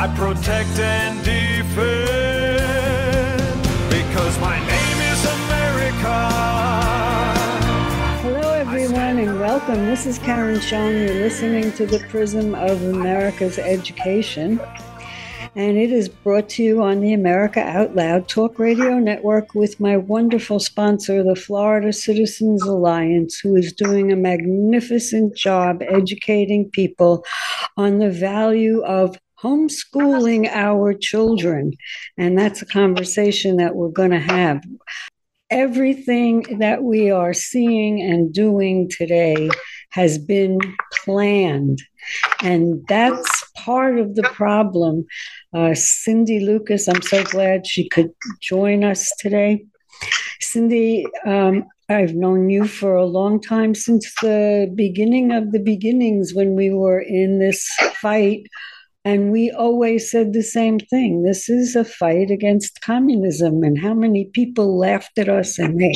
I protect and defend because my name is America. Hello, everyone, and welcome. This is Karen Schoen. You're listening to the Prism of America's Education. And it is brought to you on the America Out Loud Talk Radio Network with my wonderful sponsor, the Florida Citizens Alliance, who is doing a magnificent job educating people on the value of homeschooling our children. And that's a conversation that we're going to have. Everything that we are seeing and doing today has been planned. And that's part of the problem. Uh, Cindy Lucas, I'm so glad she could join us today. Cindy, um, I've known you for a long time since the beginning of the beginnings when we were in this fight and we always said the same thing. This is a fight against communism. And how many people laughed at us and they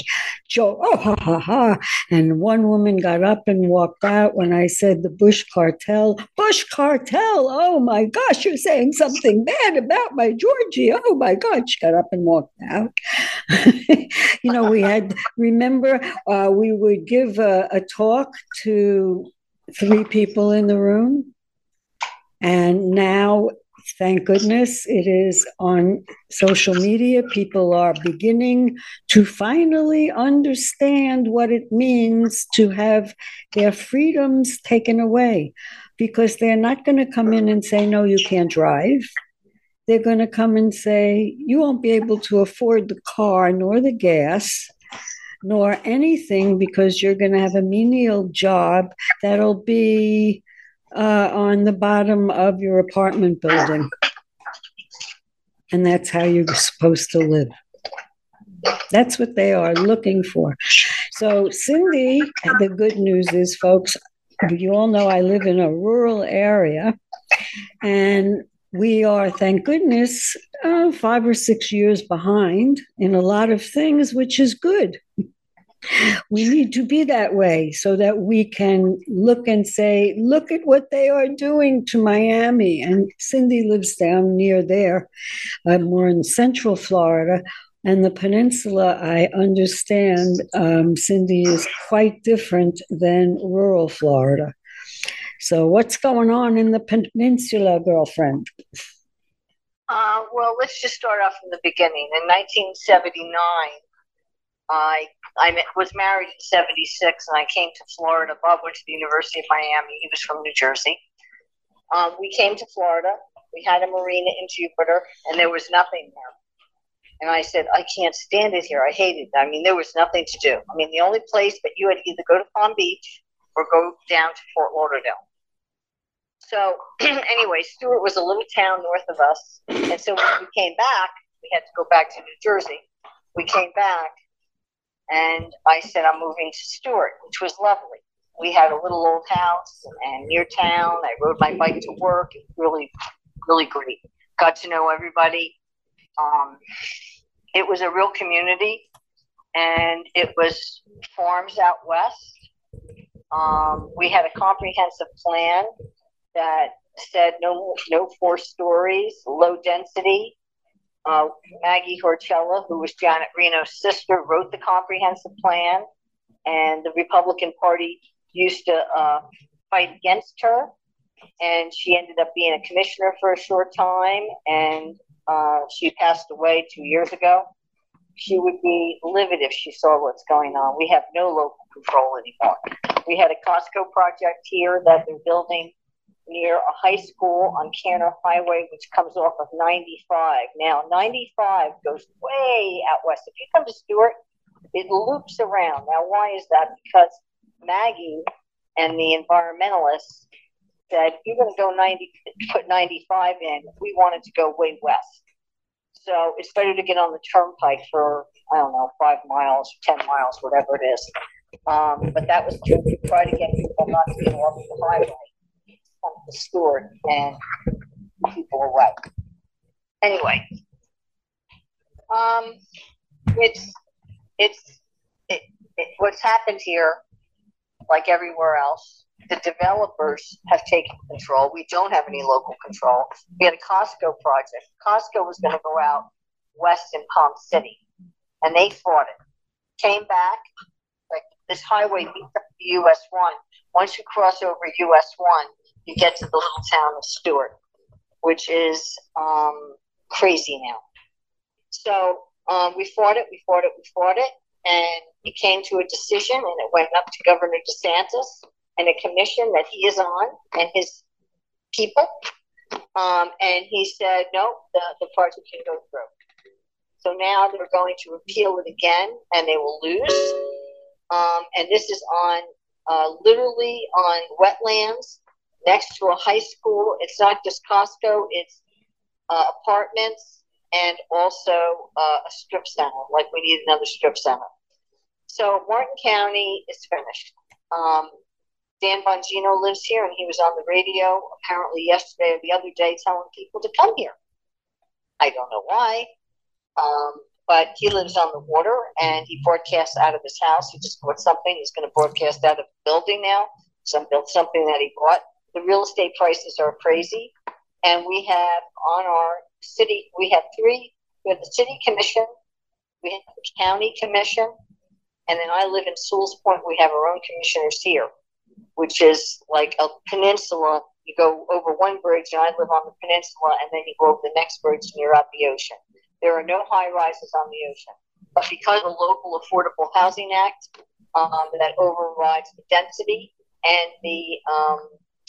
joked, oh, ha, ha, ha. And one woman got up and walked out when I said the Bush cartel. Bush cartel. Oh my gosh, you're saying something bad about my Georgie. Oh my God. She got up and walked out. you know, we had, remember, uh, we would give a, a talk to three people in the room and now, thank goodness, it is on social media. People are beginning to finally understand what it means to have their freedoms taken away because they're not going to come in and say, no, you can't drive. They're going to come and say, you won't be able to afford the car nor the gas nor anything because you're going to have a menial job that'll be uh, on the bottom of your apartment building. And that's how you're supposed to live. That's what they are looking for. So, Cindy, the good news is, folks, you all know I live in a rural area, and we are, thank goodness, uh, five or six years behind in a lot of things, which is good we need to be that way so that we can look and say, look at what they are doing to Miami. And Cindy lives down near there, uh, more in central Florida. And the peninsula, I understand, um, Cindy, is quite different than rural Florida. So, what's going on in the peninsula, girlfriend? Uh, well, let's just start off from the beginning. In 1979, I I was married in '76, and I came to Florida. Bob went to the University of Miami. He was from New Jersey. Um, we came to Florida. We had a marina in Jupiter, and there was nothing there. And I said, I can't stand it here. I hated it. I mean, there was nothing to do. I mean, the only place that you had to either go to Palm Beach or go down to Fort Lauderdale. So, anyway, Stuart was a little town north of us. And so when we came back, we had to go back to New Jersey. We came back, and I said, I'm moving to Stuart, which was lovely. We had a little old house and near town. I rode my bike to work. It was really, really great. Got to know everybody. Um, it was a real community, and it was farms out west. Um, we had a comprehensive plan that said no, no four stories, low density, uh, Maggie Hurchalla, who was Janet Reno's sister, wrote the comprehensive plan, and the Republican Party used to uh, fight against her. And she ended up being a commissioner for a short time, and uh, she passed away two years ago. She would be livid if she saw what's going on. We have no local control anymore. We had a Costco project here that they're building near a high school on Kanner Highway, which comes off of 95. Now, 95 goes way out west. If you come to Stuart, it loops around. Now, why is that? Because Maggie and the environmentalists said, you're going to go 90, put 95 in. We wanted to go way west. So it's better to get on the turnpike for, I don't know, five miles, 10 miles, whatever it is. Um, but that was to try to get people not to get off the highway, come to Stuart and people away. Anyway, um, it's, it's, it, it, what's happened here, like everywhere else, the developers have taken control. We don't have any local control. We had a Costco project. Costco was going to go out west in Palm City, and they fought it. Came back, like this highway US 1. Once you cross over US 1, you get to the little town of Stuart, which is um, crazy now. So um, we fought it, we fought it, we fought it, and it came to a decision, and it went up to Governor DeSantis and a commission that he is on and his people. Um, and he said, no, the, the project can go through. So now they're going to appeal it again and they will lose. Um, and this is on uh, literally on wetlands next to a high school. It's not just Costco, it's uh, apartments and also uh, a strip center, like we need another strip center. So Martin County is finished. Um, Dan Bongino lives here, and he was on the radio apparently yesterday or the other day telling people to come here. I don't know why, um, but he lives on the water and he broadcasts out of his house. He just bought something. He's going to broadcast out of the building now. Some built something that he bought. The real estate prices are crazy, and we have on our city we have three. We have the city commission, we have the county commission, and then I live in Sewall's Point. We have our own commissioners here which is like a peninsula. You go over one bridge, and I live on the peninsula, and then you go over the next bridge, and you're at the ocean. There are no high rises on the ocean. But because of the local Affordable Housing Act um, that overrides the density and the um,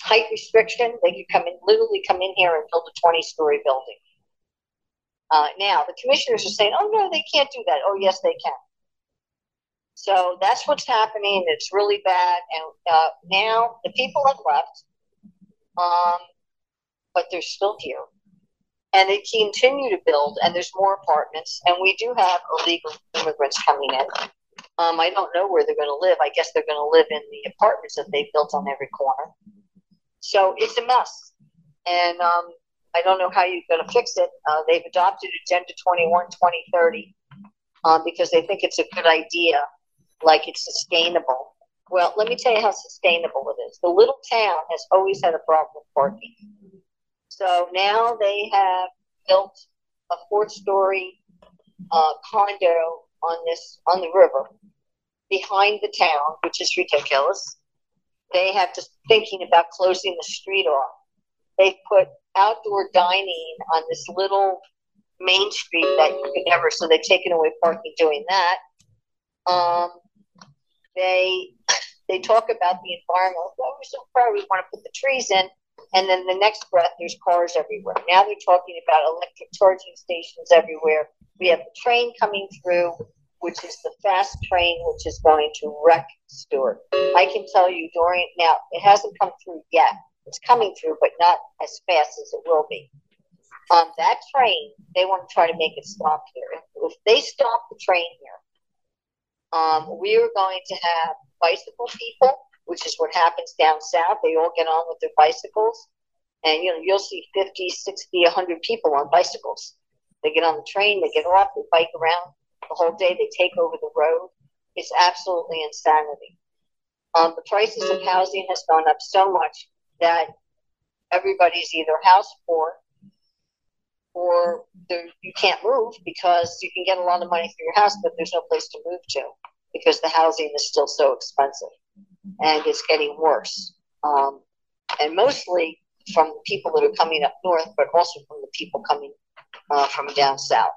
height restriction, they could come in, literally come in here and build a 20 story building. Uh, now, the commissioners are saying, oh, no, they can't do that. Oh, yes, they can. So that's what's happening. It's really bad. And uh, now the people have left, um, but they're still here. And they continue to build, and there's more apartments. And we do have illegal immigrants coming in. Um, I don't know where they're going to live. I guess they're going to live in the apartments that they built on every corner. So it's a mess. And um, I don't know how you're going to fix it. Uh, they've adopted Agenda 21 2030 uh, because they think it's a good idea like it's sustainable. Well, let me tell you how sustainable it is. The little town has always had a problem with parking. So now they have built a four-story uh, condo on this on the river behind the town, which is ridiculous. They have just thinking about closing the street off. They put outdoor dining on this little main street that you could never. So they've taken away parking doing that. Um, they they talk about the environment. Oh, we're so proud. We want to put the trees in. And then the next breath, there's cars everywhere. Now they're talking about electric charging stations everywhere. We have the train coming through, which is the fast train, which is going to wreck Stuart. I can tell you, Dorian, now it hasn't come through yet. It's coming through, but not as fast as it will be. On that train, they want to try to make it stop here. If they stop the train here, um, we are going to have bicycle people, which is what happens down south. They all get on with their bicycles, and you know you'll see 50, 60, 100 people on bicycles. They get on the train, they get off, they bike around the whole day, they take over the road. It's absolutely insanity. Um, the prices of housing has gone up so much that everybody's either house poor or you can't move because you can get a lot of money for your house, but there's no place to move to because the housing is still so expensive and it's getting worse. Um, and mostly from the people that are coming up north, but also from the people coming uh, from down south.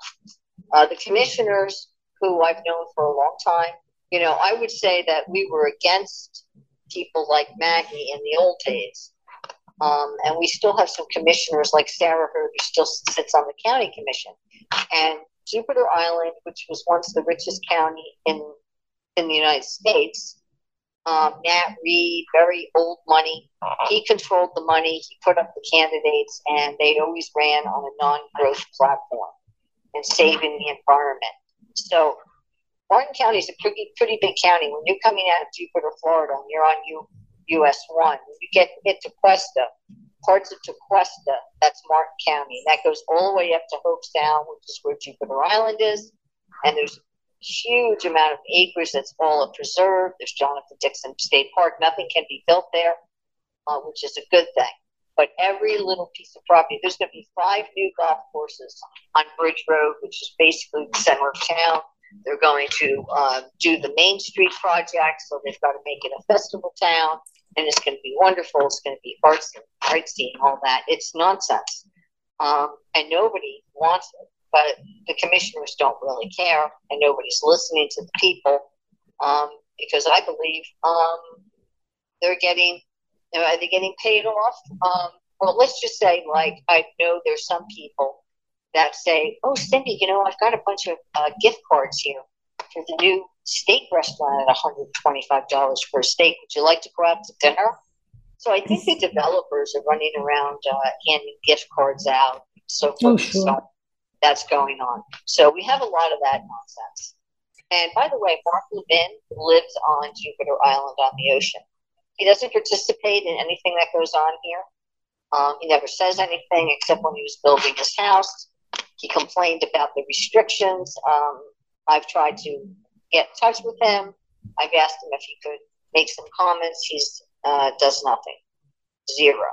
Uh, the commissioners, who I've known for a long time, you know, I would say that we were against people like Maggie in the old days um, and we still have some commissioners like Sarah Heard, who still sits on the county commission. And Jupiter Island, which was once the richest county in in the United States, um, Nat Reed, very old money. He controlled the money. He put up the candidates, and they always ran on a non-growth platform and saving the environment. So Martin County is a pretty pretty big county. When you're coming out of Jupiter, Florida, and you're on U, US one, you get get to Cuesta, parts of Tequesta, that's Martin County. That goes all the way up to Hobe Sound, which is where Jupiter Island is. And there's huge amount of acres that's all a preserve. There's Jonathan Dickinson State Park. Nothing can be built there, uh, which is a good thing. But every little piece of property, there's going to be five new golf courses on Bridge Road, which is basically the center of town. They're going to uh, do the Main Street project, so they've got to make it a festival town, and it's going to be wonderful. It's going to be artsy, artsy, and all that. It's nonsense, um, and nobody wants it but the commissioners don't really care, and nobody's listening to the people um, because I believe um, they're getting are they getting paid off? Um, well, let's just say, like I know there's some people that say, "Oh, Cindy, you know, I've got a bunch of uh, gift cards here for the new steak restaurant at $125 for a steak. Would you like to go out to dinner?" So I think the developers are running around uh, handing gift cards out, so forth. Oh, sure. so that's going on. So we have a lot of that nonsense. And by the way, Mark Levin lives on Jupiter Island on the ocean. He doesn't participate in anything that goes on here. Um, he never says anything except when he was building his house. He complained about the restrictions. Um, I've tried to get in touch with him. I've asked him if he could make some comments. He uh, does nothing. Zero.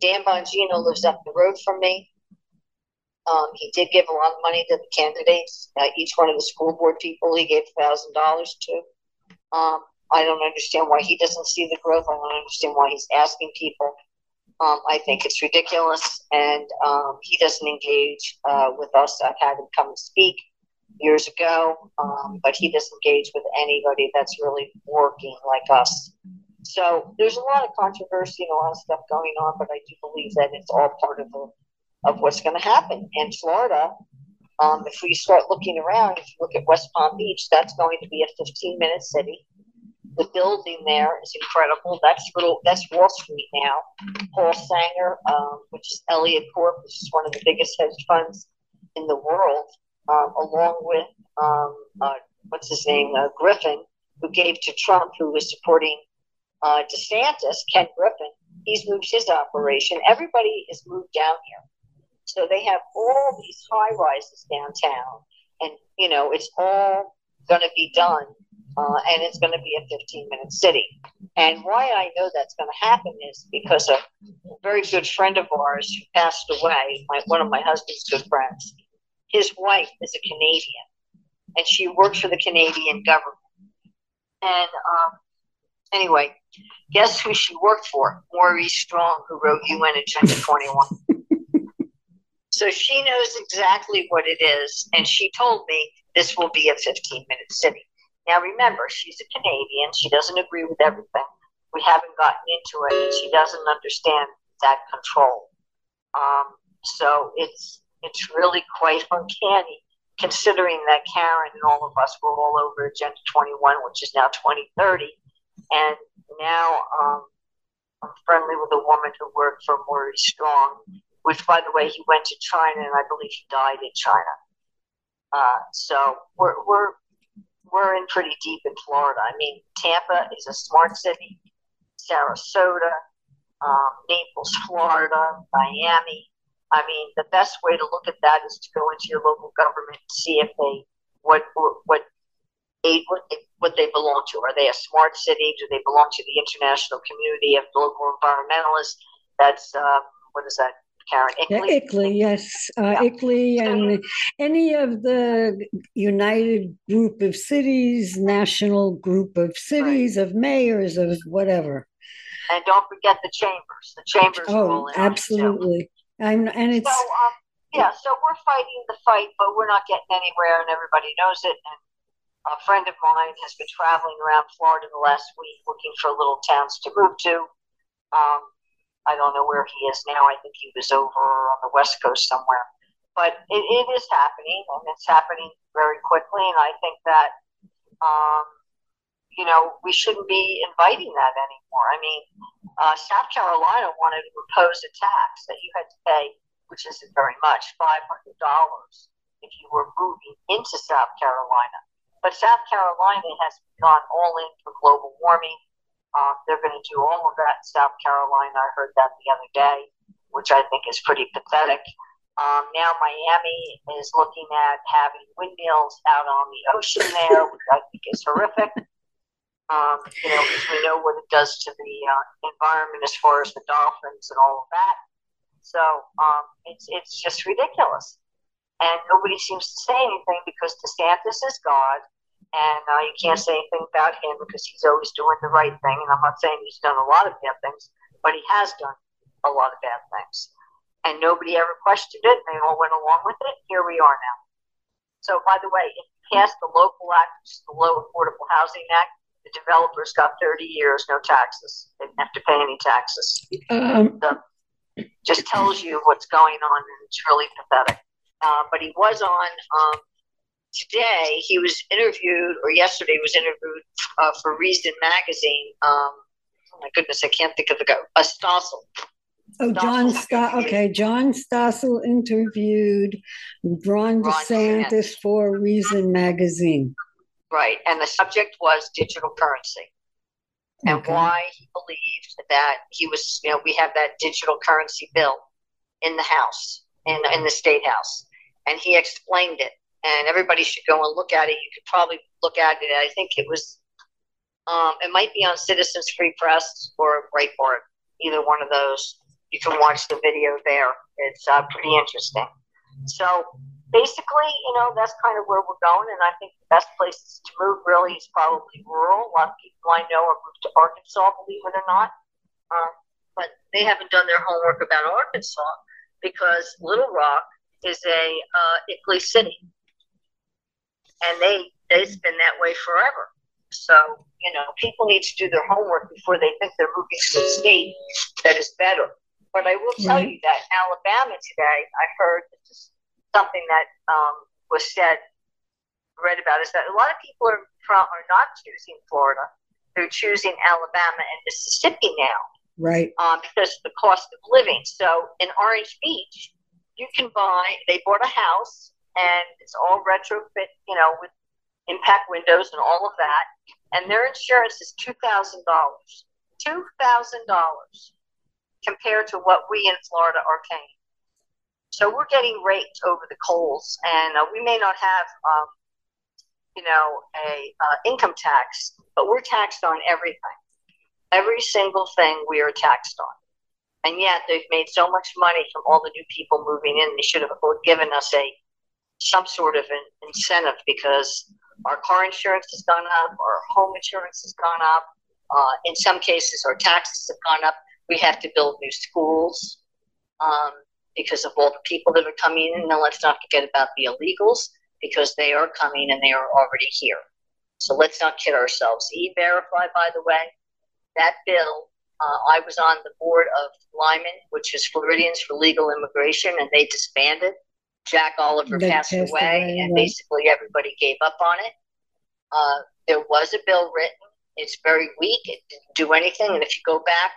Dan Bongino lives up the road from me. Um, he did give a lot of money to the candidates. Uh, each one of the school board people, he gave thousand dollars to. Um, I don't understand why he doesn't see the growth. I don't understand why he's asking people. Um, I think it's ridiculous, and um, he doesn't engage uh, with us. I've had him come and speak years ago, um, but he doesn't engage with anybody that's really working like us. So there's a lot of controversy and a lot of stuff going on, but I do believe that it's all part of the of what's going to happen in Florida. Um, if we start looking around, if you look at West Palm Beach, that's going to be a 15 minute city. The building there is incredible. That's little. That's Wall Street now. Paul Singer, um, which is Elliott Corp, which is one of the biggest hedge funds in the world, um, along with um, uh, what's his name, uh, Griffin, who gave to Trump, who was supporting uh, DeSantis, Ken Griffin. He's moved his operation. Everybody is moved down here. So they have all these high rises downtown, and you know it's all going to be done, uh, and it's going to be a 15 minute city. And why I know that's going to happen is because a very good friend of ours who passed away, my, one of my husband's good friends, his wife is a Canadian, and she works for the Canadian government. And um, anyway, guess who she worked for? Maurice Strong, who wrote UN Agenda 21. So she knows exactly what it is. And she told me this will be a 15 minute city. Now, remember, she's a Canadian. She doesn't agree with everything. We haven't gotten into it, and she doesn't understand that control. Um, so it's it's really quite uncanny, considering that Karen and all of us were all over Agenda 21, which is now 2030, and now um, I'm friendly with a woman who worked for Maurice Strong, which, by the way, he went to China and I believe he died in China. Uh, so we're, we're, we're in pretty deep in Florida. I mean, Tampa is a smart city, Sarasota, um, Naples, Florida, Miami. I mean, the best way to look at that is to go into your local government and see if they what what aid what they, what they belong to. Are they a smart city? Do they belong to the international community of local environmentalists? That's uh, what is that? Karen ICLEI. Yeah, ICLEI, yes, uh, yeah. ICLEI, and any of the United Group of Cities, National Group of Cities, right. of mayors, of whatever. And don't forget the chambers. The chambers. Oh, absolutely. I'm, and it's. So, um, yeah, so we're fighting the fight, but we're not getting anywhere, and everybody knows it. And a friend of mine has been traveling around Florida the last week looking for little towns to move to. Um, I don't know where he is now. I think he was over on the West Coast somewhere. But it, it is happening, and it's happening very quickly. And I think that, um, you know, we shouldn't be inviting that anymore. I mean, uh, South Carolina wanted to impose a tax that you had to pay, which isn't very much, $500 if you were moving into South Carolina. But South Carolina has gone all in for global warming. Uh, they're going to do all of that in South Carolina. I heard that the other day, which I think is pretty pathetic. Um, now Miami is looking at having windmills out on the ocean there, which I think is horrific. Um, you know, because we know what it does to the uh, environment as far as the dolphins and all of that. So um, it's it's just ridiculous, and nobody seems to say anything because DeSantis is God, and uh, you can't say anything about him because he's always doing the right thing. And I'm not saying he's done a lot of bad things, but he has done a lot of bad things and nobody ever questioned it. They all went along with it. Here we are now. So, by the way, if you pass the local act, the Low Affordable Housing Act, the developers got 30 years, no taxes. They didn't have to pay any taxes. Um, so, just tells you what's going on, and it's really pathetic. Uh, but he was on um, today. He was interviewed, or yesterday he was interviewed uh, for Reason magazine. Um, oh my goodness, I can't think of the guy. A Stossel. Oh, John St- okay, John Stossel interviewed Ron, DeSantis for Reason magazine. Right, and the subject was digital currency and okay. why he believed that he was, you know, we have that digital currency bill in the House, in, in the State House. And he explained it. And everybody should go and look at it. You could probably look at it. I think it was, um, it might be on Citizens Free Press or Breitbart, either one of those you can watch the video there. It's uh, pretty interesting. So basically, you know, that's kind of where we're going. And I think the best places to move really is probably rural. A lot of people I know are moved to Arkansas, believe it or not. Um, but they haven't done their homework about Arkansas because Little Rock is a uh, city. And they, they've been that way forever. So, you know, people need to do their homework before they think they're moving to a state that is better. But I will tell you that Alabama today, I heard something that um, was said, read about, is that a lot of people are from, are not choosing Florida; they're choosing Alabama and Mississippi now, right? Um, because of the cost of living. So in Orange Beach, you can buy. They bought a house, and it's all retrofit, you know, with impact windows and all of that, and their insurance is two thousand dollars. Two thousand dollars compared to what we in Florida are paying. So we're getting raked over the coals, and uh, we may not have, um, you know, a uh, income tax, but we're taxed on everything. Every single thing we are taxed on. And yet they've made so much money from all the new people moving in. They should have given us a some sort of an incentive because our car insurance has gone up, our home insurance has gone up. Uh, in some cases, our taxes have gone up. We have to build new schools um, because of all the people that are coming in. And let's not forget about the illegals because they are coming and they are already here. So let's not kid ourselves. E Verify, by the way, that bill, uh, I was on the board of Lyman, which is Floridians for Legal Immigration, and they disbanded. Jack Oliver passed, passed, away, away and right. basically everybody gave up on it. Uh, there was a bill written. It's very weak. It didn't do anything. And if you go back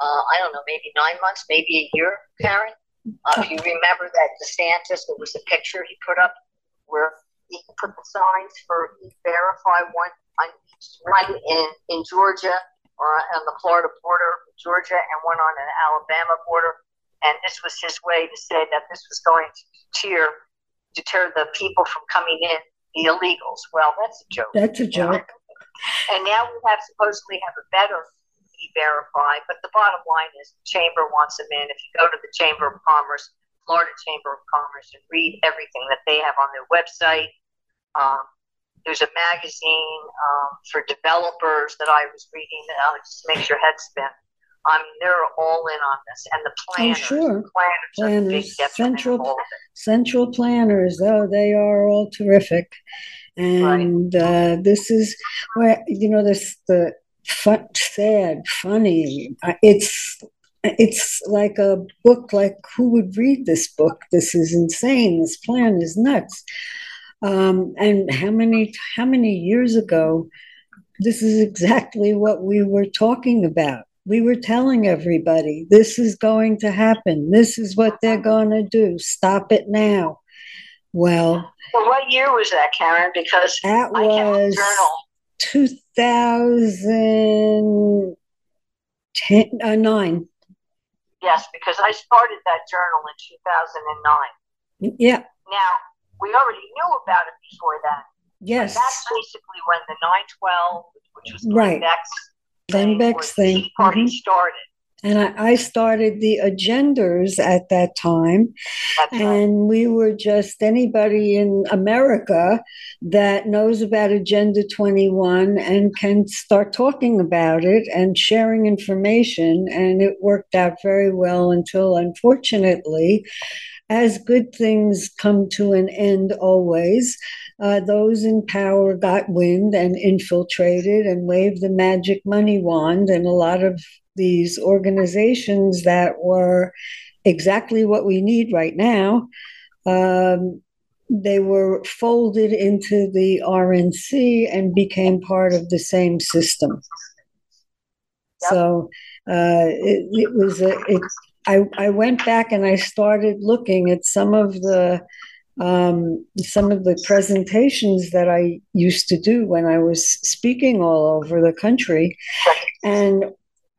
uh, I don't know, maybe nine months, maybe a year, Karen. Uh, if you remember that DeSantis, there was a picture he put up where he put the signs for verify one on each one in, in Georgia or on the Florida border, Georgia, and one on an Alabama border. And this was his way to say that this was going to deter, deter the people from coming in, the illegals. Well, that's a joke. That's a joke. And now we have supposedly have a better e-verify. But the bottom line is the chamber wants them in. If you go to the Chamber of Commerce, Florida Chamber of Commerce, and read everything that they have on their website. Um, there's a magazine um, for developers that I was reading that uh, just makes your head spin. I mean, they're all in on this, and the planners, oh, sure. planners, planners central central planners. Oh, they are all terrific, and right. uh, this is where you know this the fun, sad, funny. It's it's like a book. Like who would read this book? This is insane. This plan is nuts. Um, and how many how many years ago this is exactly what we were talking about. We were telling everybody this is going to happen. This is what they're going to do. Stop it now. Well, well what year was that, Karen? Because that was 2009. Uh, yes, because I started that journal in 2009. Yeah. Now, we already knew about it before that. Yes. That's basically when the 912, which was right. Beck's Glenn Beck's thing, Tea Party mm-hmm. started. And I, I, started the agendas at that time. That's and right. we were just anybody in America that knows about Agenda 21 and can start talking about it and sharing information. And it worked out very well until, unfortunately, as good things come to an end always, uh, those in power got wind and infiltrated and waved the magic money wand, and a lot of these organizations that were exactly what we need right now. Um, they were folded into the RNC and became part of the same system. Yep. So uh, it, it, was a, it, I, I went back and I started looking at some of the um, some of the presentations that I used to do when I was speaking all over the country, and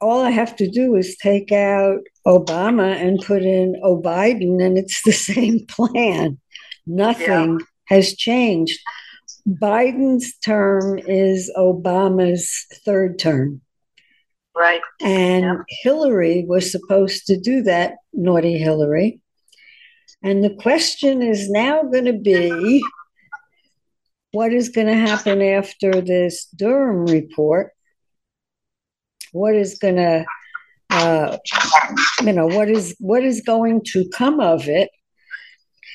all I have to do is take out Obama and put in O'Biden, and it's the same plan. Nothing yeah. has changed. Biden's term is Obama's third term. Right. And yeah. Hillary was supposed to do that, naughty Hillary. And the question is now going to be what is going to happen after this Durham report? What is going to, uh, you know, what is what is going to come of it?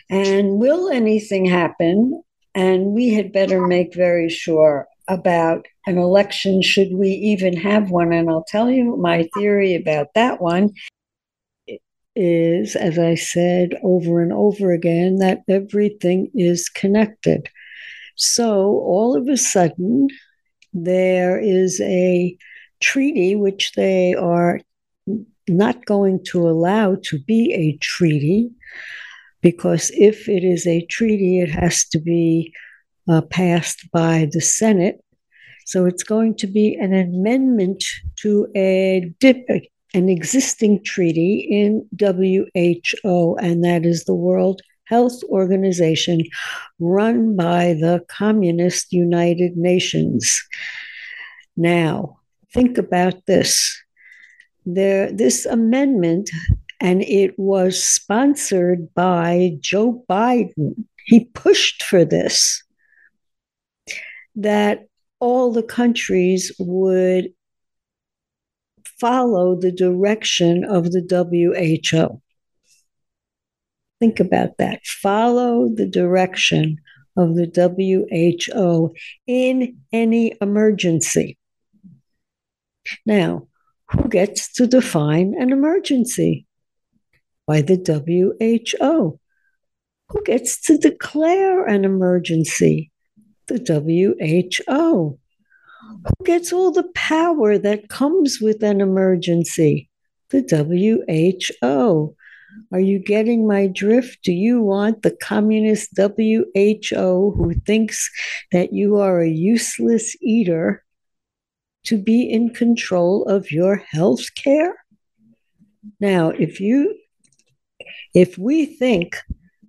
And will anything happen? And we had better make very sure about an election, should we even have one. And I'll tell you my theory about that one is, as I said over and over again, that everything is connected. So all of a sudden, there is a treaty which they are not going to allow to be a treaty because if it is a treaty, it has to be uh, passed by the Senate. So it's going to be an amendment to a dip, an existing treaty in WHO, and that is the World Health Organization run by the Communist United Nations. Now, think about this. There, this amendment, and it was sponsored by Joe Biden. He pushed for this that all the countries would follow the direction of the WHO. Think about that. Follow the direction of the WHO in any emergency. Now, who gets to define an emergency? By the WHO. Who gets to declare an emergency? The WHO? Who gets all the power that comes with an emergency? The WHO. Are you getting my drift? Do you want the communist WHO who thinks that you are a useless eater to be in control of your health care? Now, if you if we think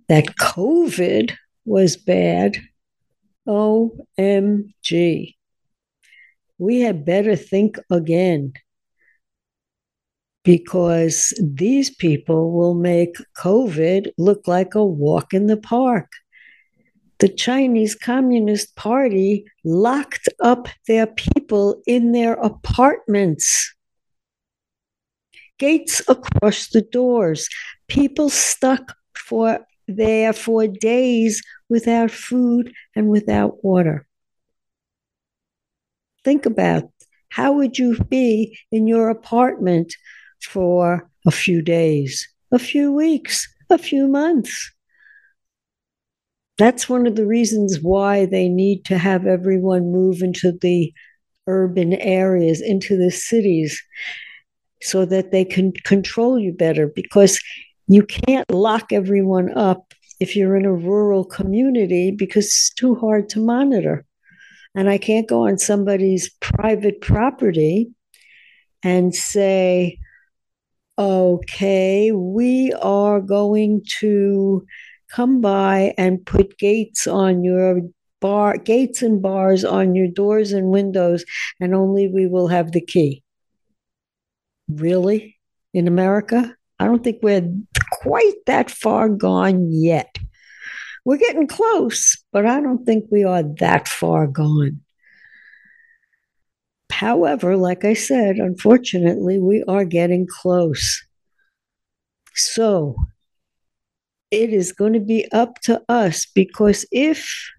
that COVID was bad, OMG. We had better think again because these people will make COVID look like a walk in the park. The Chinese Communist Party locked up their people in their apartments. Gates across the doors, people stuck for there for days without food and without water. Think about how would you be in your apartment for a few days, a few weeks, a few months? That's one of the reasons why they need to have everyone move into the urban areas, into the cities, so that they can control you better because you can't lock everyone up if you're in a rural community because it's too hard to monitor. And I can't go on somebody's private property and say, okay, we are going to come by and put gates on your bar, gates and bars on your doors and windows, and only we will have the key. Really? In America? I don't think we're quite that far gone yet. We're getting close, but I don't think we are that far gone. However, like I said, unfortunately, we are getting close. So it is going to be up to us because if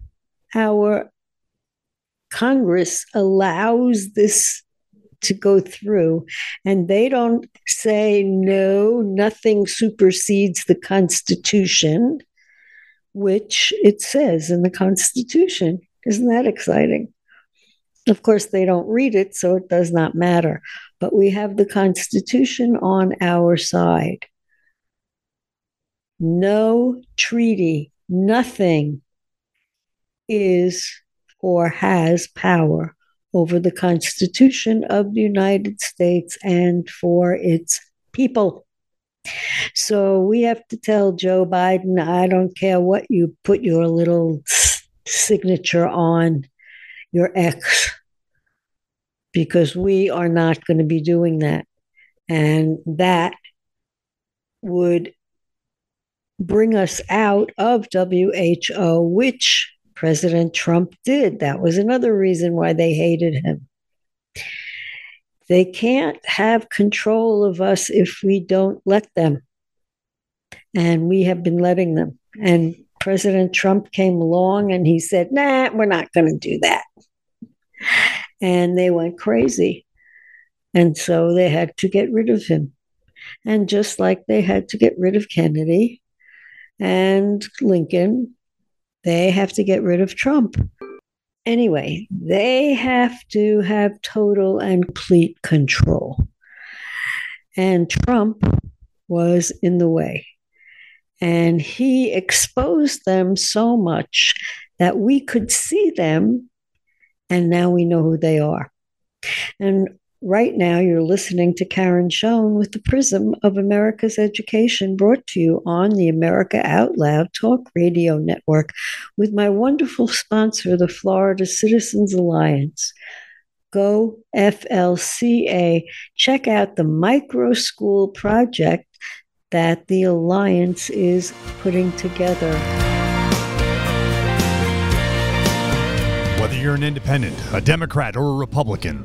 our Congress allows this to go through and they don't say, no, nothing supersedes the Constitution, which it says in the Constitution. Isn't that exciting? Of course, they don't read it, so it does not matter. But we have the Constitution on our side. No treaty, nothing is or has power over the Constitution of the United States and for its people. So we have to tell Joe Biden, I don't care what you put your little signature on your ex because we are not going to be doing that. And that would bring us out of WHO, which President Trump did. That was another reason why they hated him. They can't have control of us if we don't let them. And we have been letting them. And President Trump came along and he said, nah, we're not going to do that. And they went crazy. And so they had to get rid of him. And just like they had to get rid of Kennedy and Lincoln, they have to get rid of Trump. Anyway, they have to have total and complete control. And Trump was in the way. And he exposed them so much that we could see them and now we know who they are. And right now, you're listening to Karen Schoen with the Prism of America's Education, brought to you on the America Out Loud Talk Radio Network with my wonderful sponsor, the Florida Citizens Alliance. Go FLCA. Check out the micro school project that the Alliance is putting together. Whether you're an independent, a Democrat, or a Republican,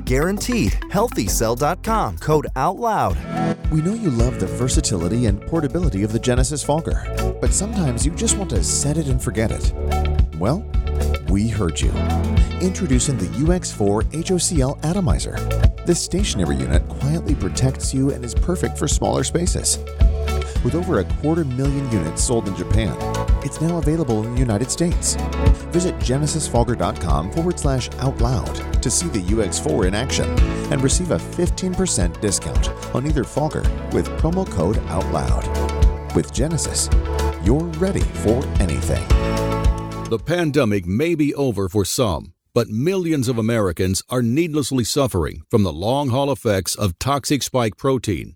Guaranteed. HealthyCell.com. Code OUTLOUD. We know you love the versatility and portability of the Genesis Fogger, but sometimes you just want to set it and forget it. Well, We heard you. Introducing the UX4 HOCL Atomizer. This stationary unit quietly protects you and is perfect for smaller spaces. With over a quarter million units sold in Japan, it's now available in the United States. Visit genesisfogger.com forward slash out loud to see the UX4 in action and receive a 15% discount on either fogger with promo code OUTLOUD. With Genesis, you're ready for anything. The pandemic may be over for some, but millions of Americans are needlessly suffering from the long haul effects of toxic spike protein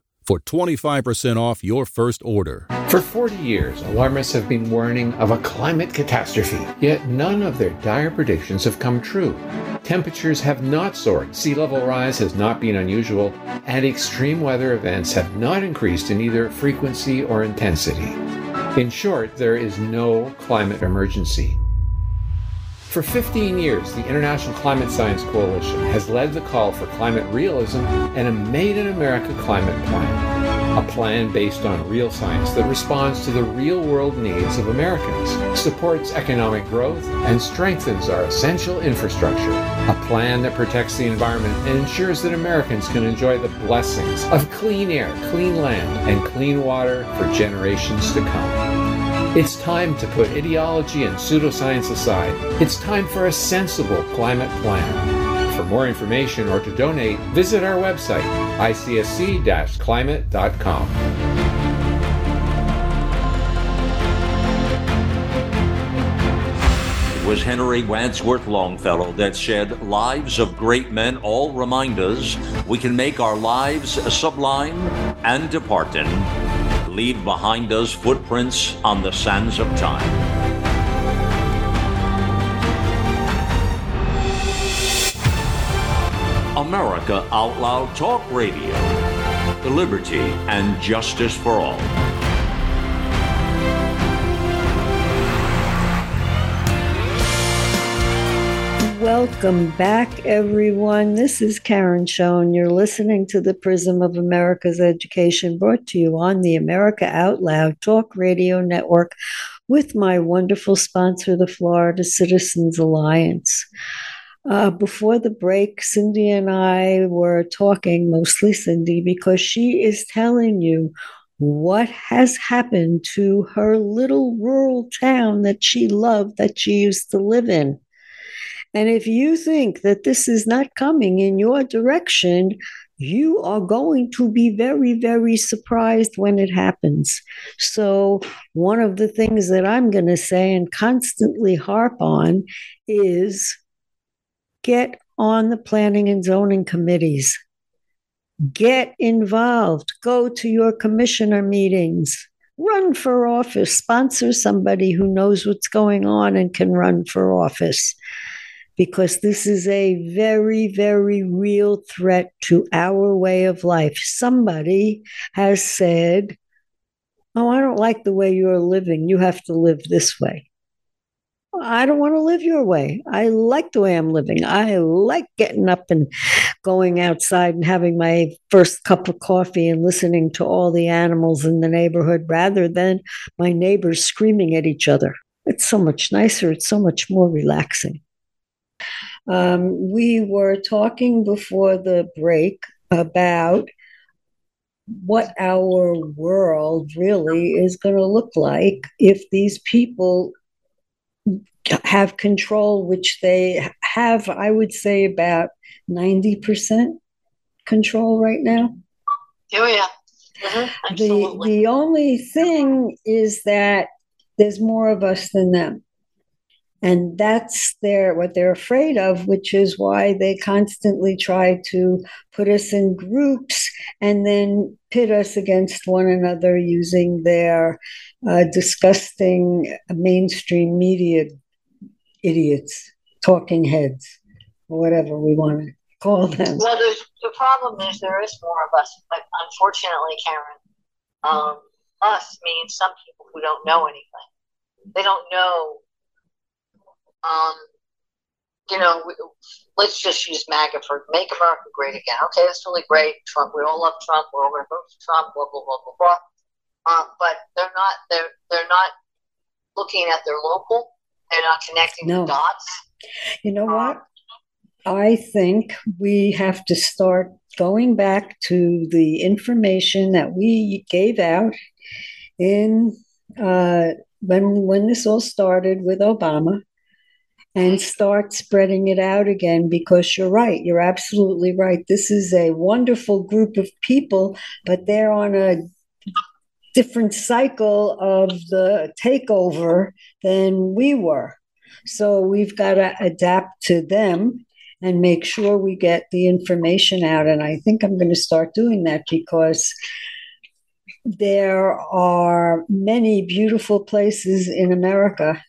for 25% off your first order. For 40 years, alarmists have been warning of a climate catastrophe, yet none of their dire predictions have come true. Temperatures have not soared, sea level rise has not been unusual, and extreme weather events have not increased in either frequency or intensity. In short, there is no climate emergency. For 15 years, the International Climate Science Coalition has led the call for climate realism and a Made in America climate plan. A plan based on real science that responds to the real world needs of Americans, supports economic growth, and strengthens our essential infrastructure. A plan that protects the environment and ensures that Americans can enjoy the blessings of clean air, clean land, and clean water for generations to come. It's time to put ideology and pseudoscience aside. It's time for a sensible climate plan. For more information or to donate, visit our website, icsc climate.com. It was Henry Wadsworth Longfellow that said, Lives of great men all remind us we can make our lives sublime and departing leave behind us footprints on the sands of time. America Out Loud Talk Radio. The liberty and justice for all. Welcome back, everyone. This is Karen Schoen. You're listening to the Prism of America's Education brought to you on the America Out Loud Talk Radio Network with my wonderful sponsor, the Florida Citizens Alliance. Uh, before the break, Cindy and I were talking, mostly Cindy, because she is telling you what has happened to her little rural town that she loved, that she used to live in. And if you think that this is not coming in your direction, you are going to be very, very surprised when it happens. So, one of the things that I'm going to say and constantly harp on is get on the planning and zoning committees. Get involved. Go to your commissioner meetings. Run for office. Sponsor somebody who knows what's going on and can run for office because this is a very, very real threat to our way of life. Somebody has said, Oh, I don't like the way you're living. You have to live this way. I don't want to live your way. I like the way I'm living. I like getting up and going outside and having my first cup of coffee and listening to all the animals in the neighborhood rather than my neighbors screaming at each other. It's so much nicer. It's so much more relaxing. Um, we were talking before the break about what our world really is going to look like if these people have control, which they have, I would say, about 90% control right now. Oh, yeah. Mm-hmm. The, the only thing is that there's more of us than them. And that's their what they're afraid of, which is why they constantly try to put us in groups and then pit us against one another using their uh, disgusting mainstream media idiots, talking heads, or whatever we want to call them. Well, the problem is there is more of us, but unfortunately, Karen, um, us means some people who don't know anything. They don't know. Um, you know, let's just use MAGA for Make America Great Again. Okay, that's really great. Trump, we all love Trump. We're all going to vote for Trump. Blah blah blah blah blah. Um, but they're not. They're they're not looking at their local. They're not connecting No. the dots. You know what? I think we have to start going back to the information that we gave out in uh, when when this all started with Obama, and start spreading it out again. Because you're right, you're absolutely right. This is a wonderful group of people, but they're on a different cycle of the takeover than we were. So we've got to adapt to them and make sure we get the information out. And I think I'm going to start doing that because there are many beautiful places in America,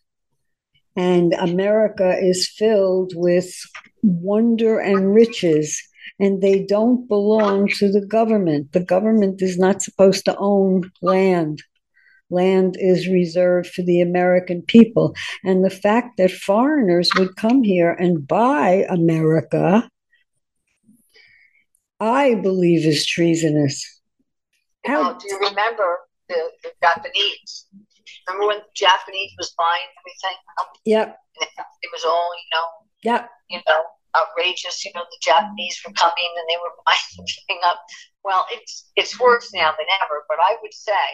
and America is filled with wonder and riches. And they don't belong to the government. The government is not supposed to own land. Land is reserved for the American people. And the fact that foreigners would come here and buy America, I believe is treasonous. Now, do you remember the, the Japanese? Remember when the Japanese was buying everything? Um, yep, It was all, you know, yep. you know, outrageous. You know, the Japanese were coming and they were buying everything up. Well, it's it's worse now than ever. But I would say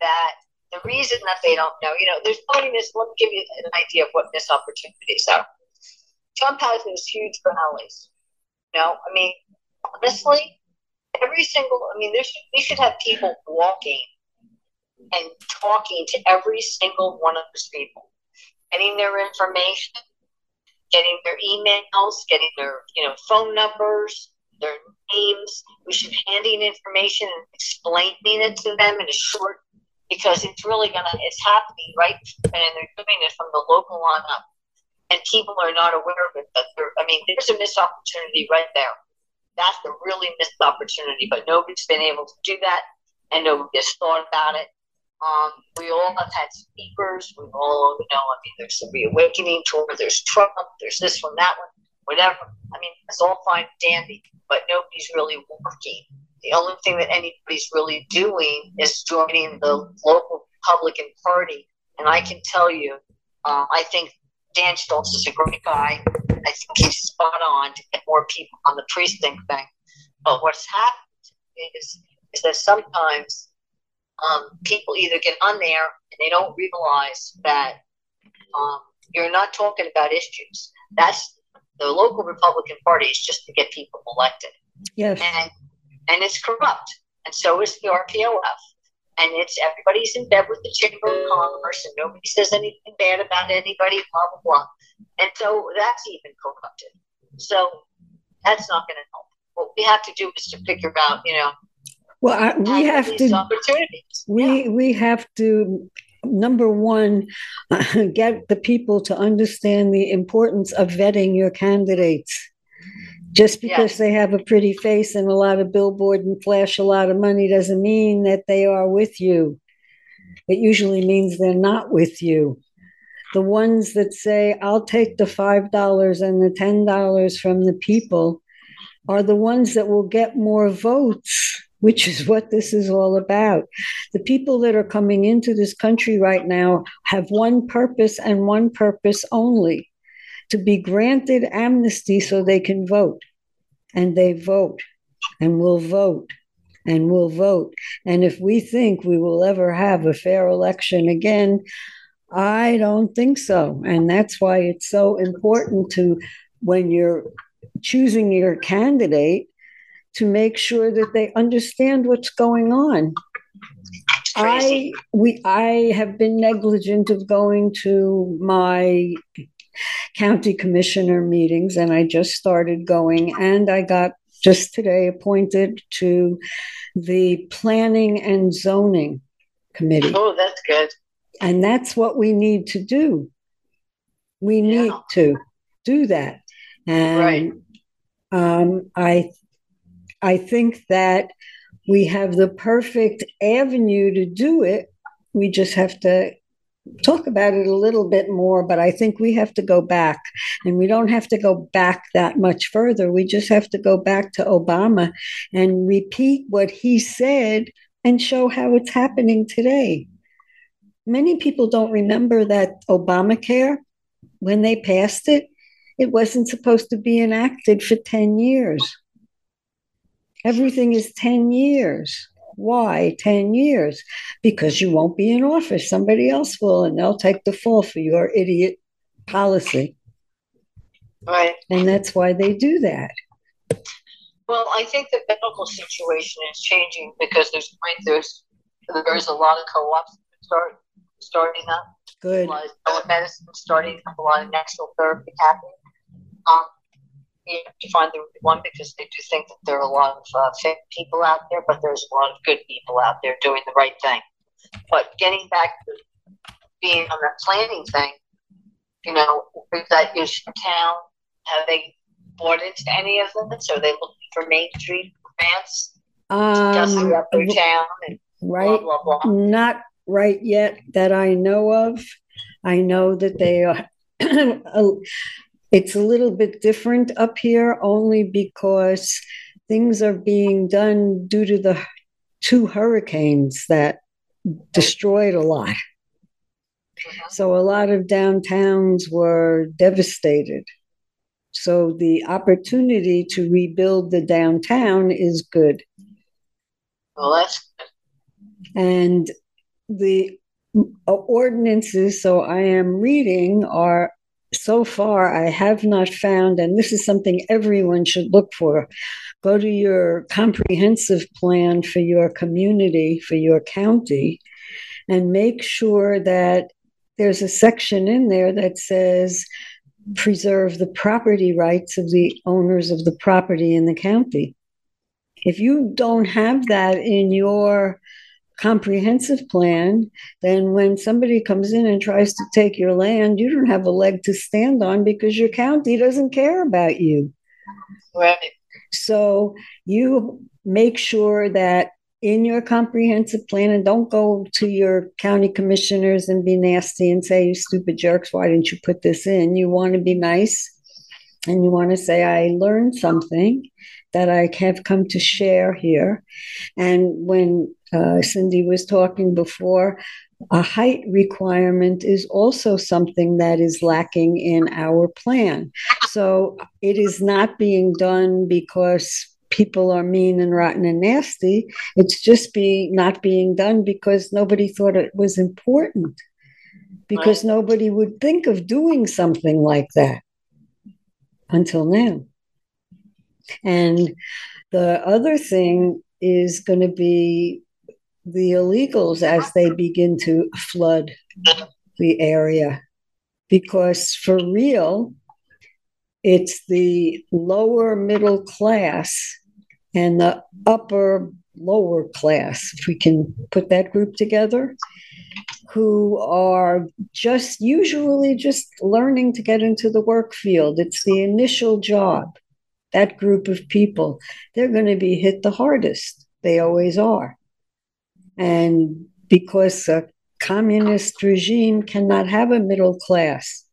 that the reason that they don't know, you know, there's only this. Let me give you an idea of what missed opportunities are. Trump has those huge rallies. You know, I mean, honestly, every single. I mean, there should we should have people walking and talking to every single one of those people, getting their information, getting their emails, getting their you know phone numbers, their names. We should be handing information and explaining it to them in a short because it's really gonna it's happening right and they're doing it from the local on up. And people are not aware of it, but I mean, there's a missed opportunity right there. That's a really missed opportunity, but nobody's been able to do that, and nobody has thought about it. Um, we all have had speakers. We all you know. I mean, there's the reawakening tour. There's Trump. There's this one, that one, whatever. I mean, it's all fine and dandy, but nobody's really working. The only thing that anybody's really doing is joining the local Republican Party. And I can tell you, um, I think Dan Stoltz is a great guy. I think he's spot on to get more people on the precinct thing. But what's happened is is that sometimes um, people either get on there and they don't realize that um, you're not talking about issues. That's the local Republican Party is just to get people elected, Yes. and and it's corrupt, and so is the RPOF, and it's everybody's in bed with the Chamber of Commerce, and nobody says anything bad about anybody, blah blah blah, and so that's even corrupted. So that's not going to help. What we have to do is to figure out, you know, Well, I, we have to. opportunities. We we have to number one get the people to understand the importance of vetting your candidates. Just because Yes. they have a pretty face and a lot of billboard and flash a lot of money doesn't mean that they are with you. It usually means they're not with you. The ones that say, I'll take the $5 and the $10 from the people are the ones that will get more votes, which is what this is all about. The people that are coming into this country right now have one purpose and one purpose only to be granted amnesty so they can vote. And they vote and will vote and will vote. And if we think we will ever have a fair election again, I don't think so. And that's why it's so important to, when you're choosing your candidate, to make sure that they understand what's going on. I we I have been negligent of going to my county commissioner meetings and I just started going and I got just today appointed to the planning and zoning committee. oh, that's good. And that's what we need to do. We need Yeah. to do that. And Right. um, I I think that we have the perfect avenue to do it. We just have to talk about it a little bit more, but I think we have to go back. And we don't have to go back that much further. We just have to go back to Obama and repeat what he said and show how it's happening today. Many people don't remember that Obamacare, when they passed it, it wasn't supposed to be enacted for 10 years. Everything is 10 years. Why 10 years? Because you won't be in office. Somebody else will, and they'll take the fall for your idiot policy. Right. And that's why they do that. Well, I think the medical situation is changing because there's there's there's a lot of co-ops start starting up. Good. A lot of telemedicine starting up. A lot of natural therapy happening. Um, you have to find the one because they do think that there are a lot of uh, fake people out there, but there's a lot of good people out there doing the right thing. But getting back to being on the planning thing, you know, is that is town have they bought into any of them? So they looking for Main Street grants, dusting Um, up their town, and blah right. blah blah. Not right yet that I know of. I know that they are. it's a little bit different up here only because things are being done due to the two hurricanes that destroyed a lot. Mm-hmm. So a lot of downtowns were devastated. So the opportunity to rebuild the downtown is good. Well, that's And the ordinances, so I am reading, are so far I have not found, and this is something everyone should look for. Go to your comprehensive plan for your community, for your county, and make sure that there's a section in there that says preserve the property rights of the owners of the property in the county. If you don't have that in your comprehensive plan, then when somebody comes in and tries to take your land, you don't have a leg to stand on because your county doesn't care about you. right. So you make sure that in your comprehensive plan, and don't go to your county commissioners and be nasty and say, you stupid jerks, why didn't you put this in? You want to be nice and you want to say, I learned something that I have come to share here. And when uh, Cindy was talking before, a height requirement is also something that is lacking in our plan. So it is not being done because people are mean and rotten and nasty. It's just being not being done because nobody thought it was important. Because Right. nobody would think of doing something like that until now. And the other thing is going to be the illegals as they begin to flood the area. Because for real, it's the lower middle class and the upper lower class, if we can put that group together, who are just usually just learning to get into the work field. It's the initial job. That group of people, they're going to be hit the hardest. They always are. And because a communist regime cannot have a middle class,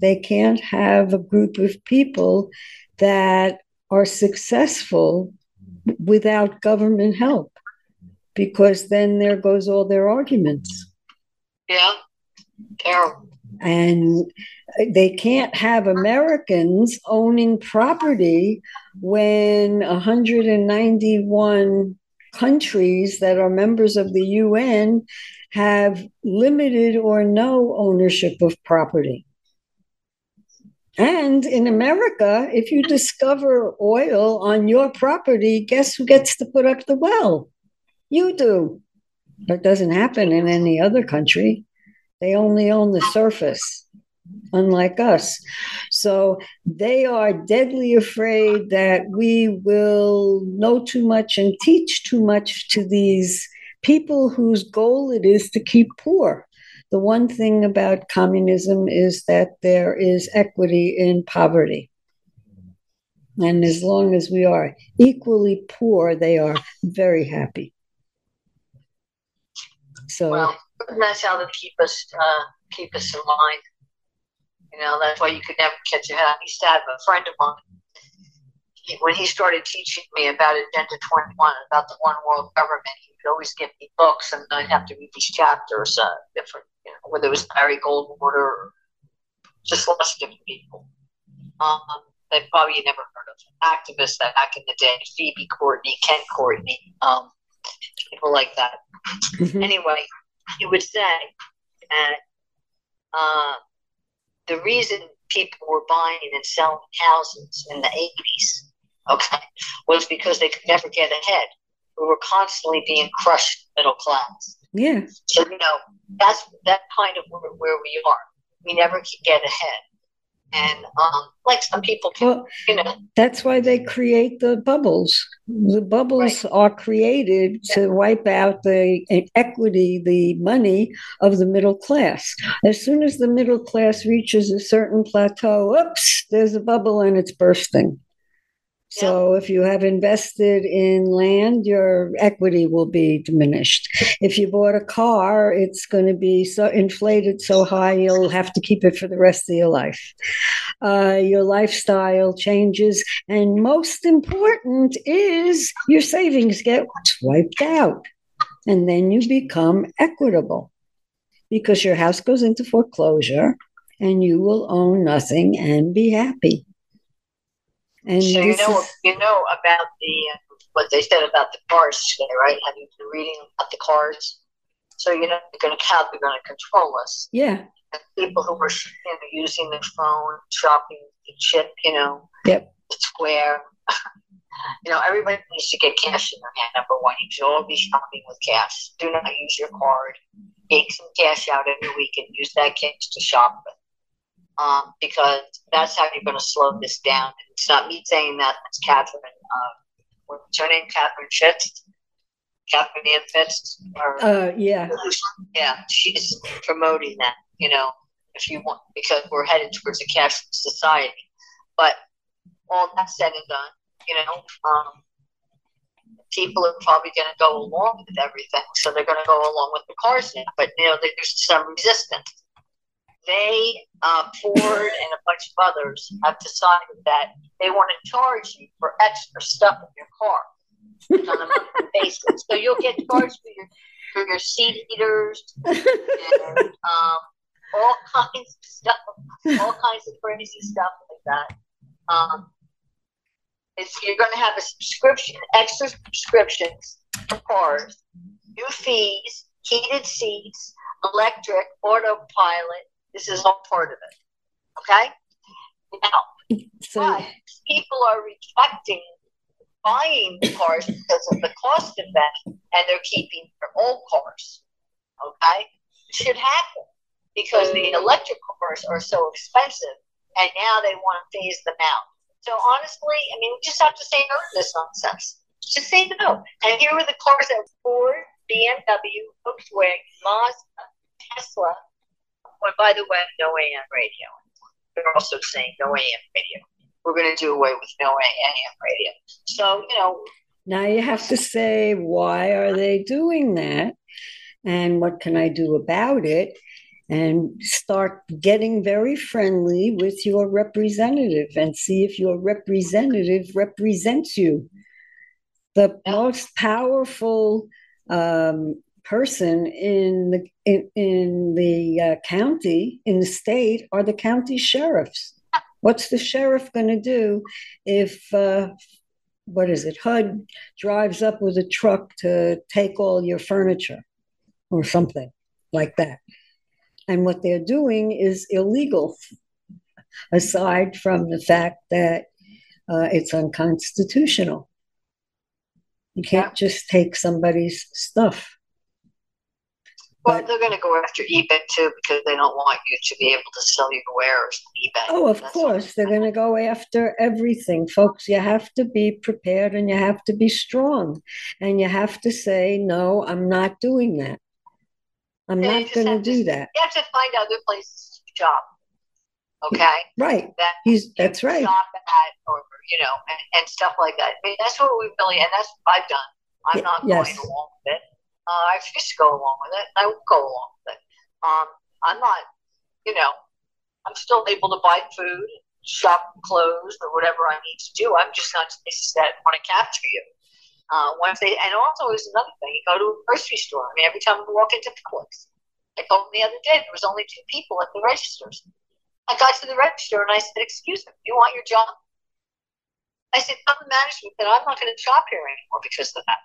they can't have a group of people that are successful without government help, because then there goes all their arguments. Yeah. Terrible. And they can't have Americans owning property when 191 countries that are members of the UN have limited or no ownership of property. And in America, if you discover oil on your property, guess who gets to put up the well? You do. That doesn't happen in any other country. They only own the surface, unlike us. So they are deadly afraid that we will know too much and teach too much to these people whose goal it is to keep poor. The one thing about communism is that there is equity in poverty. And as long as we are equally poor, they are very happy. So well, that's how they keep us uh, keep us in line. You know, that's why you could never catch a head. I used to have a friend of mine when he started teaching me about Agenda 21, about the one world government. He would always give me books, and I'd have to read these chapters, uh, different, you know, whether it was Barry Goldwater or just lots of different people. Um, that probably you never heard of activists that back in the day, Phoebe Courtney, Kent Courtney, um, people like that. Mm-hmm. Anyway, he would say that uh, the reason people were buying and selling houses in the 80s, okay, was because they could never get ahead. We were constantly being crushed middle class. Yeah. So, you know, that's that kind of where, where we are. We never could get ahead and um, like some people can, well, you know. That's why they create the bubbles. The bubbles right. are created yeah. to wipe out the equity, the money of the middle class. As soon as the middle class reaches a certain plateau, oops, there's a bubble and it's bursting. So if you have invested in land, your equity will be diminished. If you bought a car, it's going to be so inflated so high you'll have to keep it for the rest of your life. Uh, your lifestyle changes, and most important is your savings get wiped out, and then you become equitable because your house goes into foreclosure, and you will own nothing and be happy. And so you know is... you know about the uh, what they said about the cars today, right? Have you been reading about the cars? So you know they're going to how they're going to control us. Yeah. And people who were you know, using their phone, shopping, the chip, you know, yep. Square. you know, everybody needs to get cash in their hand. Number one, you should all be shopping with cash. Do not use your card. Take some cash out every week and use that cash to shop with um, because that's how you're going to slow this down. It's not me saying that. It's Catherine. Uh, what's her name? Catherine Fitts. Catherine Ann Fitts. Or, uh, yeah. Yeah, she's promoting that. You know, if you want, because we're headed towards a cashless society. But all that said and done, you know, um, people are probably going to go along with everything, so they're going to go along with the cars now. But you know, there's some resistance they, uh, Ford, and a bunch of others have decided that they want to charge you for extra stuff in your car on a monthly basis. So you'll get charged for your for your seat heaters and um, all kinds of stuff, all kinds of crazy stuff like that. Um, it's, you're going to have a subscription, extra subscriptions for cars, new fees, heated seats, electric, autopilot, this is all part of it. Okay? Now, so, but people are rejecting buying cars because of the cost of them and they're keeping their old cars. Okay? It should happen because the electric cars are so expensive and now they want to phase them out. So honestly, I mean, we just have to say no to this nonsense. Just say no. And here are the cars that Ford, BMW, Volkswagen, Mazda, Tesla, Oh, by the way, no AM radio. They're also saying no AM radio. We're going to do away with no AM radio. So, you know. Now you have to say, why are they doing that? And what can I do about it? And start getting very friendly with your representative and see if your representative represents you. The most powerful um, person in the in, in the uh, county in the state are the county sheriffs. What's the sheriff going to do if uh, what is it hud drives up with a truck to take all your furniture or something like that? And what they're doing is illegal aside from the fact that uh, it's unconstitutional. You can't just take somebody's stuff Well, they're going to go after eBay too because they don't want you to be able to sell your wares on eBay. Oh, of That's course, they're going to go after everything, folks. You have to be prepared and you have to be strong. And you have to say, no, I'm not doing that. I'm not going to do that. You have to find other places to shop. Okay. Right. That He's that's right. Shop at or you know and, and stuff like that. I mean, that's what we really and that's what I've done. I'm not yes. going along with it. Uh, I refuse to go along with it. I won't go along with it. Um, I'm not. You know, I'm still able to buy food, shop clothes, or whatever I need to do. I'm just not to places that want to capture you. Uh, once they and also there's another thing. You go to a grocery store. I mean, every time I walk into Publix, I told them the other day there was only two people at the registers. I got to the register and I said, "Excuse me, you want your job?" I said, "Tell the management that I'm not going to shop here anymore because of that."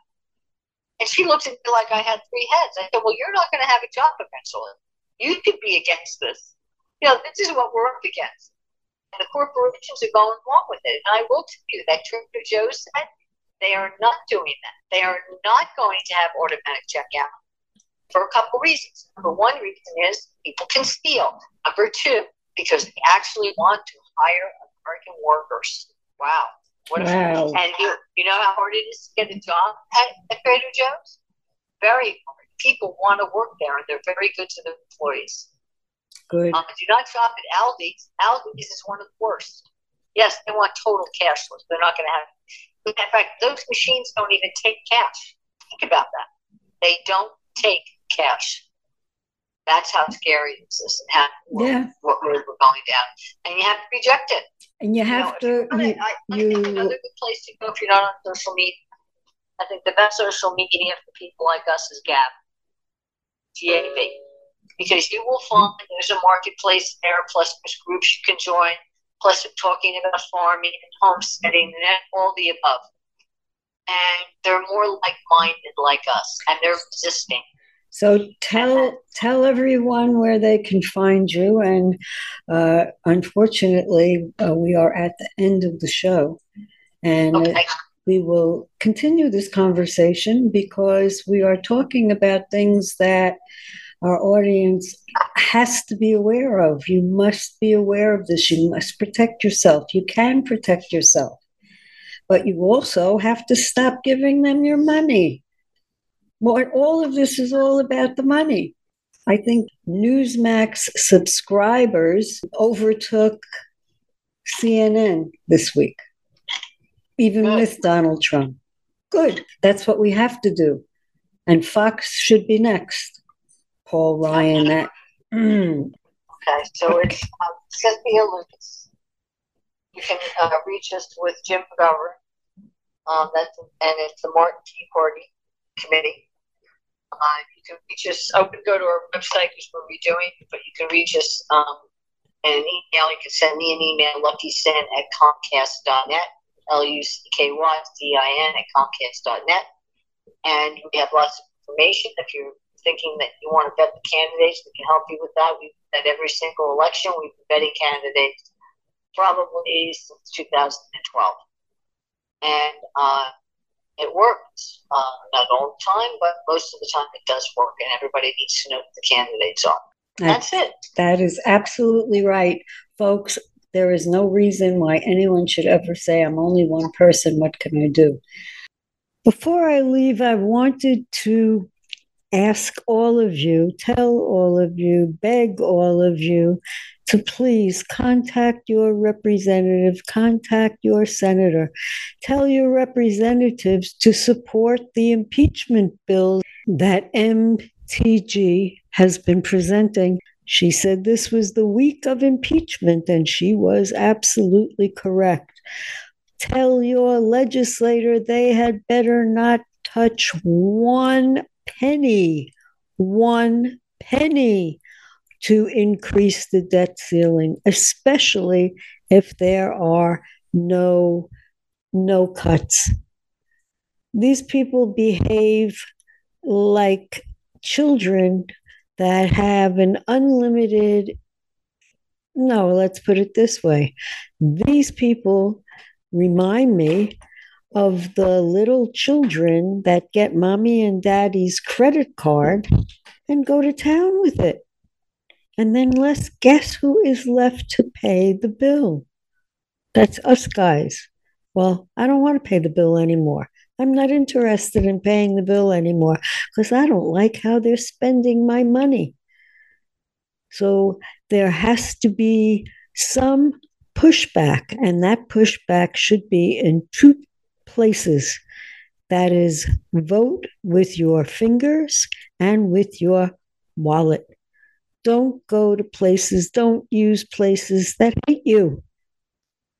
And she looked at me like I had three heads. I said, "Well, you're not going to have a job eventually. You could be against this. You know, this is what we're up against." And the corporations are going along with it. And I will tell you that Trader Joe said they are not doing that. They are not going to have automatic checkout for a couple reasons. Number one reason is people can steal. Number two, because they actually want to hire American workers. Wow. What Wow. and you, you know how hard it is to get a job at, at Trader Joe's? Very hard. People want to work there and they're very good to their employees. Good. Um, do not shop at Aldi's. Aldi's is one of the worst. Yes, they want total cashless. They're not going to have. In fact, those machines don't even take cash. Think about that. They don't take cash. That's how scary this is and how Yeah. what road we're going down. And you have to reject it. And you You have you're to, not- you, I, I think you, another good place to go if you're not on social media. I think the best social media for people like us is Gab, G-A-B, because you will find there's a marketplace there. Plus, there's groups you can join. Plus, we're talking about farming and homesteading and all the above. And they're more like-minded like us, and they're resisting. So tell tell everyone where they can find you. And uh, unfortunately, uh, we are at the end of the show, and Okay. we will continue this conversation because we are talking about things that our audience has to be aware of. You must be aware of this. You must protect yourself. You can protect yourself, but you also have to stop giving them your money. All of this is all about the money. I think Newsmax subscribers overtook CNN this week, even Good. with Donald Trump. Good. That's what we have to do. And Fox should be next. Paul Ryan, that. Mm. Okay, so it's um, Cynthia Lucas. You can uh, reach us with Jim McGovern. Um, that's and it's the Martin Tea Party Committee. You can reach us. I would go to our website because we're redoing, but you can reach us um, in an email. You can send me an email, luckysin at comcast.net, L U C K Y D I N at comcast.net. And we have lots of information. If you're thinking that you want to vet the candidates, we can help you with that. We've at every single election, we've been vetting candidates probably since 2012. And uh, it works. Uh, not all the time, but most of the time it does work, and everybody needs to know who the candidates are. That's it. That is absolutely right, folks. There is no reason why anyone should ever say, I'm only one person. What can I do? Before I leave, I wanted to ask all of you, tell all of you, beg all of you to please contact your representative, contact your senator, tell your representatives to support the impeachment bill that MTG has been presenting. She said this was the week of impeachment, and she was absolutely correct. Tell your legislator they had better not touch one penny, one penny to increase the debt ceiling, especially if there are no no cuts. These people behave like children that have an unlimited no, let's put it this way. These people remind me of the little children that get mommy and daddy's credit card and go to town with it. And then let's guess who is left to pay the bill. That's us guys. Well, I don't want to pay the bill anymore. I'm not interested in paying the bill anymore because I don't like how they're spending my money. So there has to be some pushback, and that pushback should be in two places. That is, vote with your fingers and with your wallet. Don't go to places, don't use places that hate you.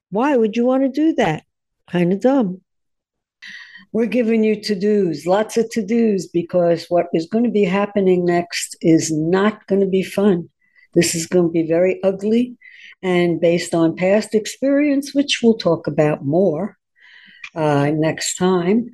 Why would you want to do that? Kind of dumb. We're giving you to dos, lots of to dos, because what is going to be happening next is not going to be fun. This is going to be very ugly. And based on past experience, which we'll talk about more uh, next time,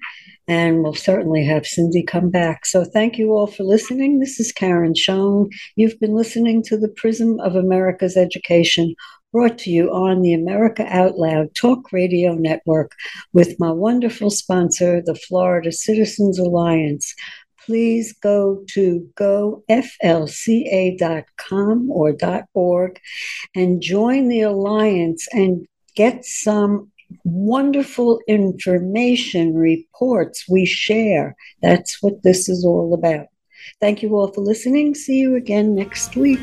and we'll certainly have Cindy come back. So thank you all for listening. This is Karen Schoen. You've been listening to the Prism of America's Education brought to you on the America Out Loud Talk Radio Network with my wonderful sponsor, the Florida Citizens Alliance. Please go to goflca.com or .org and join the alliance and get some wonderful information reports we share. That's what this is all about. Thank you all for listening. See you again next week.